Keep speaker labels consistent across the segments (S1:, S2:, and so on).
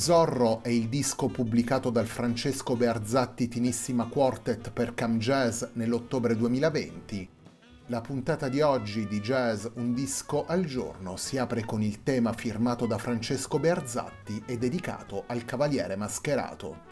S1: Zorro è il disco pubblicato dal Francesco Bearzatti Tinissima Quartet per Cam Jazz nell'ottobre 2020. La puntata di oggi di Jazz Un disco al giorno si apre con il tema firmato da Francesco Bearzatti e dedicato al Cavaliere Mascherato.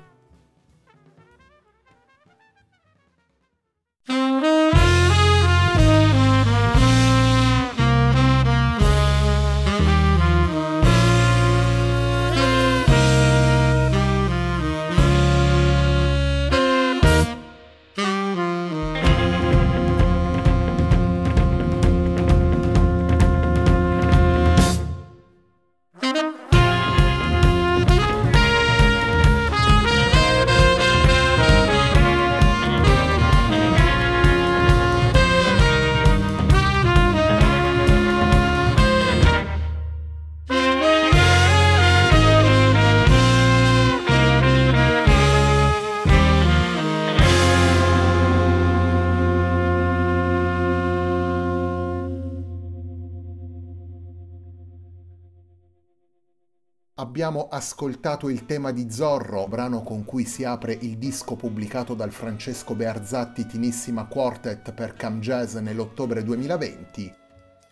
S1: Abbiamo ascoltato il tema di Zorro, brano con cui si apre il disco pubblicato dal Francesco Bearzatti Tinissima Quartet per Cam Jazz nell'ottobre 2020.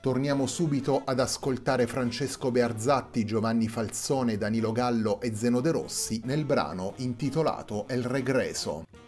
S1: Torniamo subito ad ascoltare Francesco Bearzatti, Giovanni Falzone, Danilo Gallo e Zeno De Rossi nel brano intitolato El Regreso.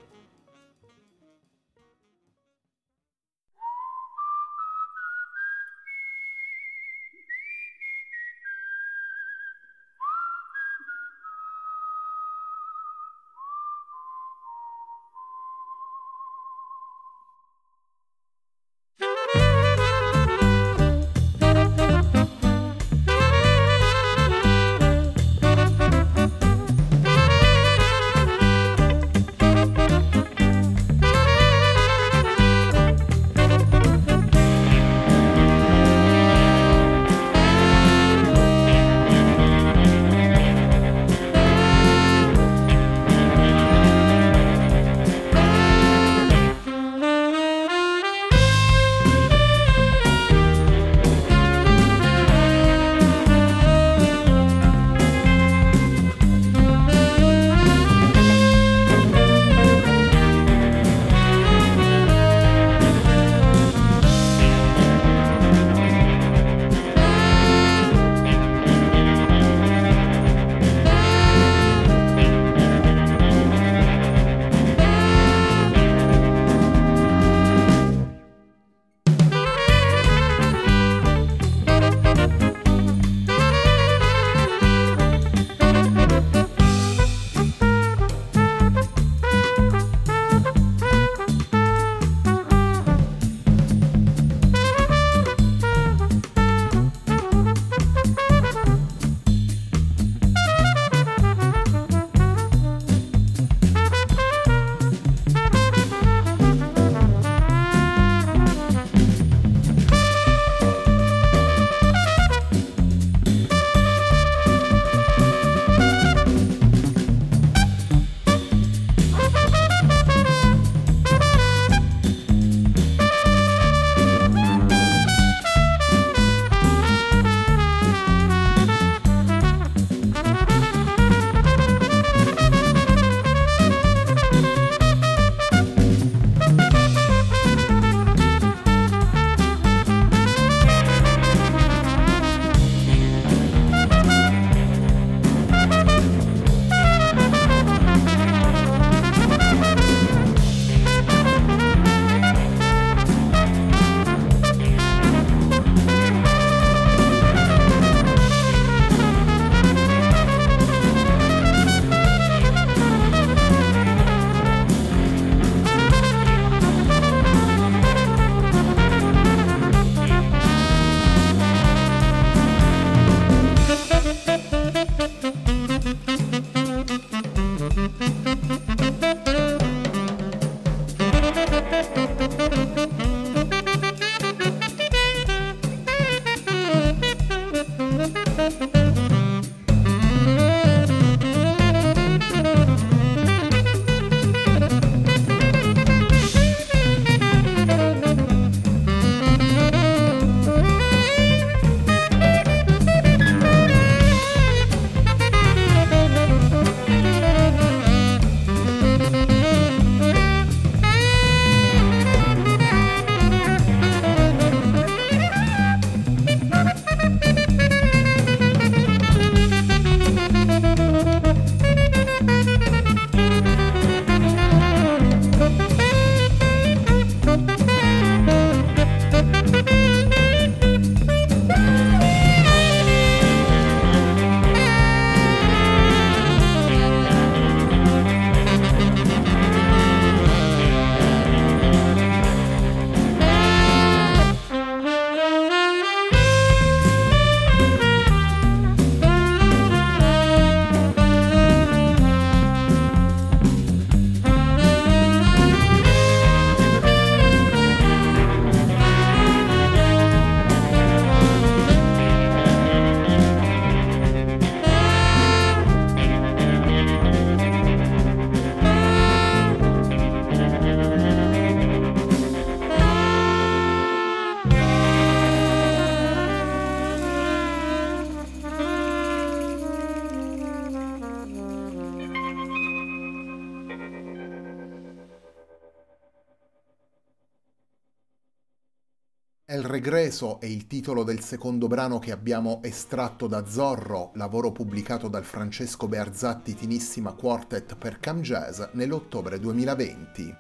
S1: Regreso è il titolo del secondo brano che abbiamo estratto da Zorro, lavoro pubblicato dal Francesco Bearzatti Tinissima Quartet per Cam Jazz nell'ottobre 2020.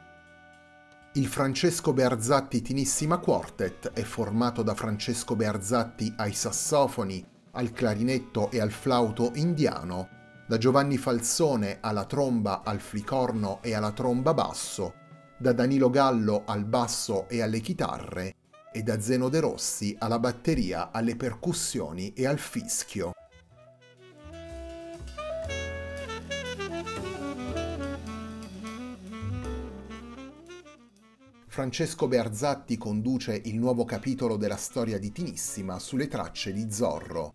S1: Il Francesco Bearzatti Tinissima Quartet è formato da Francesco Bearzatti ai sassofoni, al clarinetto e al flauto indiano, da Giovanni Falsone alla tromba, al flicorno e alla tromba basso, da Danilo Gallo al basso e alle chitarre e da Zeno De Rossi alla batteria, alle percussioni e al fischio. Francesco Bearzatti conduce il nuovo capitolo della storia di Tinissima sulle tracce di Zorro.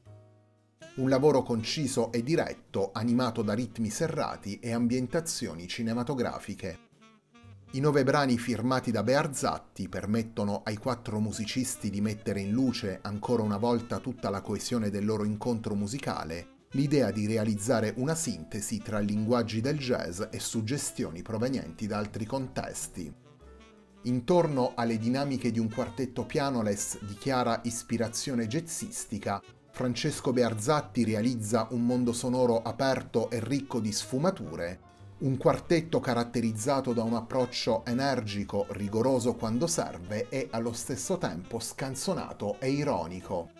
S1: Un lavoro conciso e diretto, animato da ritmi serrati e ambientazioni cinematografiche. I nove brani firmati da Bearzatti permettono ai quattro musicisti di mettere in luce ancora una volta tutta la coesione del loro incontro musicale, l'idea di realizzare una sintesi tra linguaggi del jazz e suggestioni provenienti da altri contesti. Intorno alle dinamiche di un quartetto pianoles di chiara ispirazione jazzistica, Francesco Bearzatti realizza un mondo sonoro aperto e ricco di sfumature un quartetto caratterizzato da un approccio energico, rigoroso quando serve e allo stesso tempo scanzonato e ironico.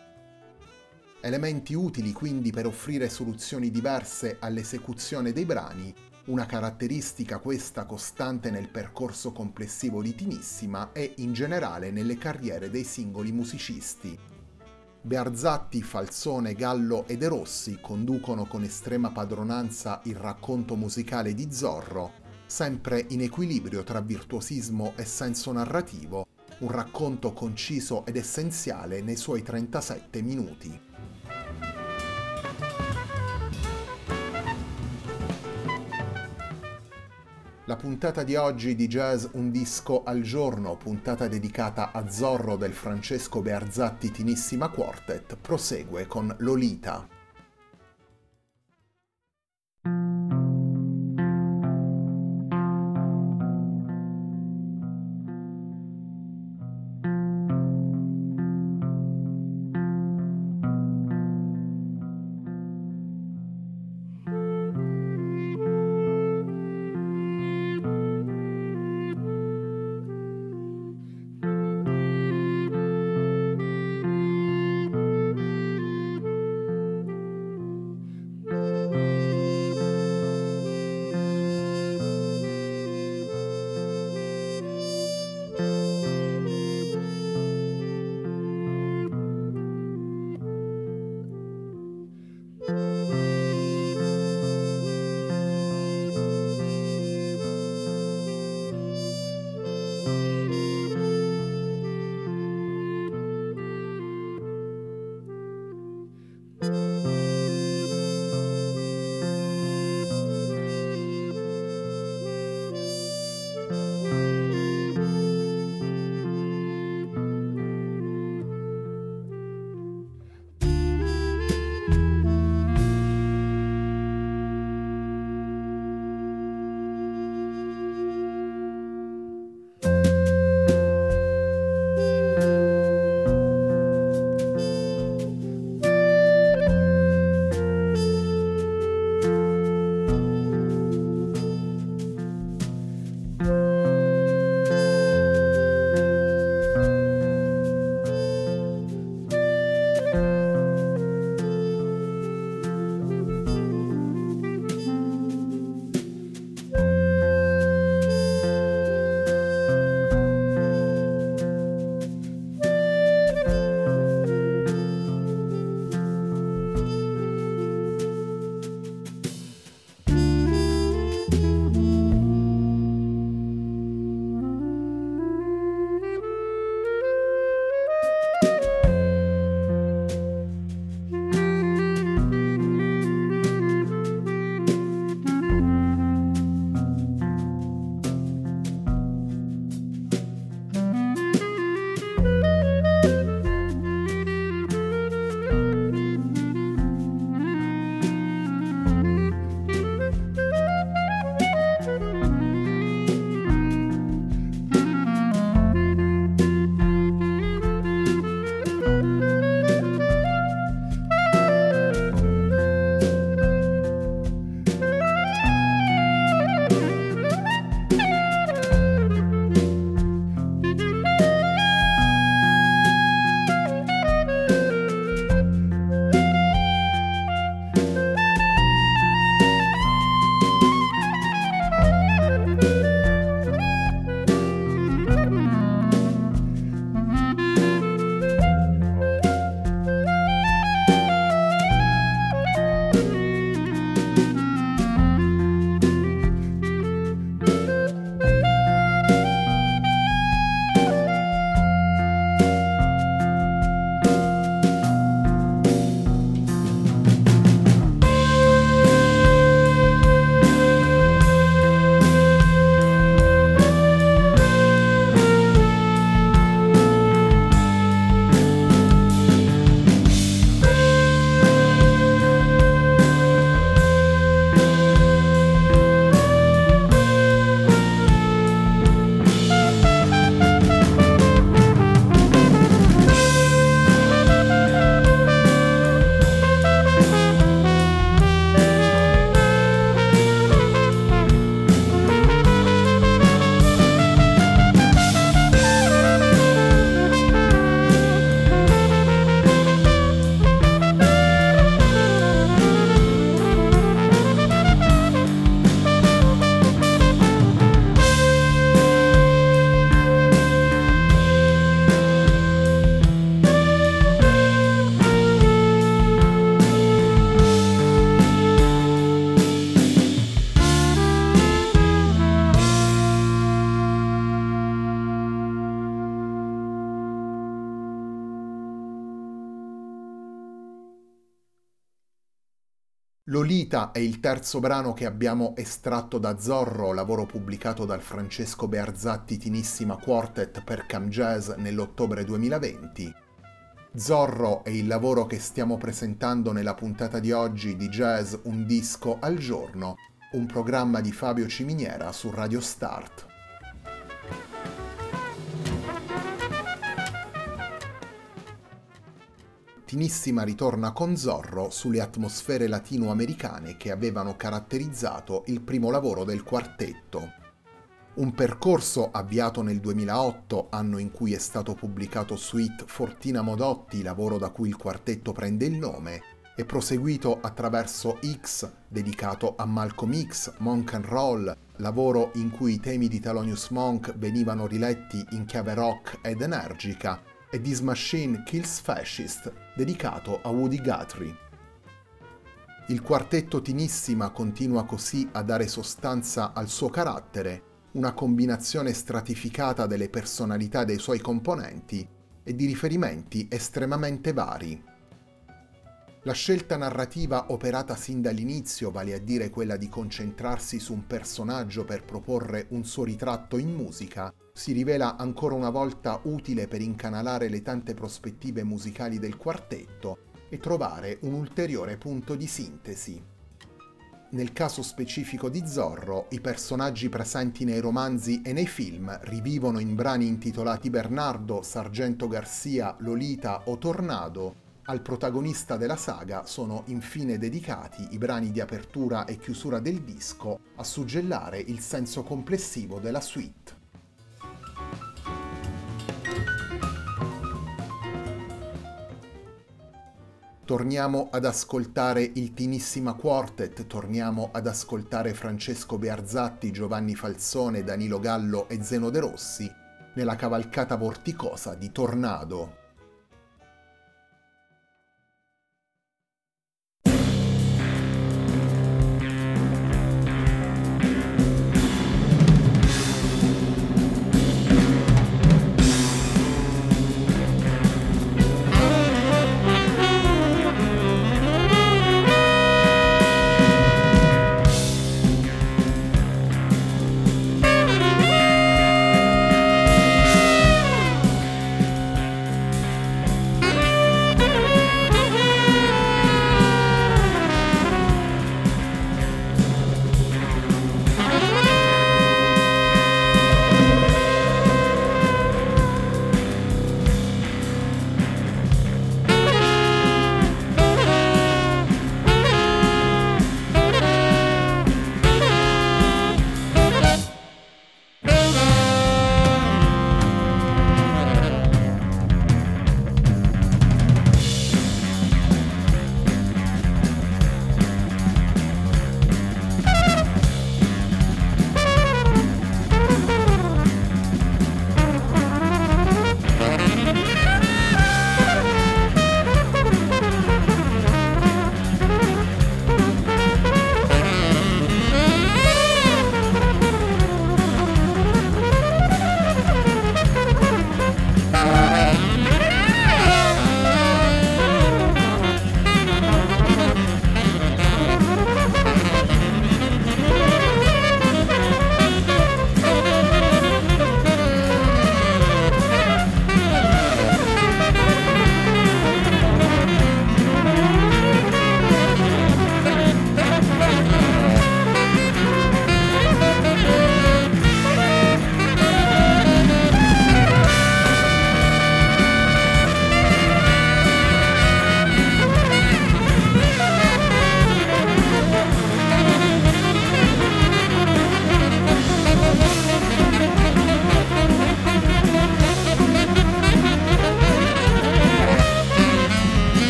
S1: Elementi utili quindi per offrire soluzioni diverse all'esecuzione dei brani, una caratteristica questa costante nel percorso complessivo di Tinissima e in generale nelle carriere dei singoli musicisti. Bearzatti, Falsone, Gallo e De Rossi conducono con estrema padronanza il racconto musicale di Zorro, sempre in equilibrio tra virtuosismo e senso narrativo, un racconto conciso ed essenziale nei suoi 37 minuti. La puntata di oggi di Jazz Un disco al giorno, puntata dedicata a Zorro del Francesco Bearzatti Tinissima Quartet, prosegue con Lolita. Lolita è il terzo brano che abbiamo estratto da Zorro, lavoro pubblicato dal Francesco Bearzatti Tinissima Quartet per Cam Jazz nell'ottobre 2020. Zorro è il lavoro che stiamo presentando nella puntata di oggi di Jazz Un disco al giorno, un programma di Fabio Ciminiera su Radio Start. Tinissima ritorna con Zorro sulle atmosfere latinoamericane che avevano caratterizzato il primo lavoro del quartetto. Un percorso avviato nel 2008, anno in cui è stato pubblicato Suite Fortina Modotti, lavoro da cui il quartetto prende il nome, e proseguito attraverso X, dedicato a Malcolm X, Monk and Roll, lavoro in cui i temi di Thelonious Monk venivano riletti in chiave rock ed energica, e This Machine Kills Fascist, dedicato a Woody Guthrie. Il quartetto Tinissima continua così a dare sostanza al suo carattere, una combinazione stratificata delle personalità dei suoi componenti e di riferimenti estremamente vari. La scelta narrativa operata sin dall'inizio, vale a dire quella di concentrarsi su un personaggio per proporre un suo ritratto in musica, si rivela ancora una volta utile per incanalare le tante prospettive musicali del quartetto e trovare un ulteriore punto di sintesi. Nel caso specifico di Zorro, i personaggi presenti nei romanzi e nei film rivivono in brani intitolati Bernardo, Sargento Garcia, Lolita o Tornado. Al protagonista della saga sono infine dedicati i brani di apertura e chiusura del disco a suggellare il senso complessivo della suite. Torniamo ad ascoltare il Tinissima Quartet, torniamo ad ascoltare Francesco Bearzatti, Giovanni Falzone, Danilo Gallo e Zeno De Rossi nella cavalcata vorticosa di Tornado,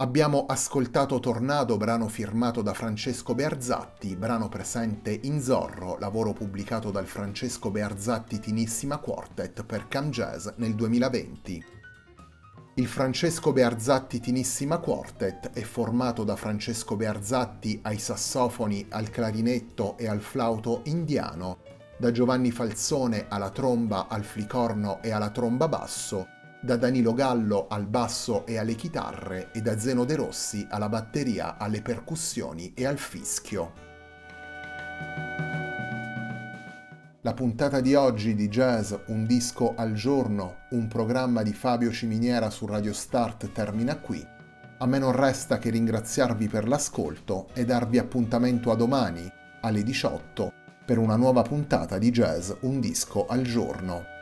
S1: Abbiamo ascoltato Tornado, brano firmato da Francesco Bearzatti, brano presente in Zorro, lavoro pubblicato dal Francesco Bearzatti Tinissima Quartet per Cam Jazz nel 2020. Il Francesco Bearzatti Tinissima Quartet è formato da Francesco Bearzatti ai sassofoni, al clarinetto e al flauto indiano, da Giovanni Falzone alla tromba, al flicorno e alla tromba basso, da Danilo Gallo al basso e alle chitarre e da Zeno De Rossi alla batteria, alle percussioni e al fischio. La puntata di oggi di Jazz Un disco al giorno, un programma di Fabio Ciminiera su Radio Start termina qui. A me non resta che ringraziarvi per l'ascolto e darvi appuntamento a domani alle 18 per una nuova puntata di Jazz Un disco al giorno.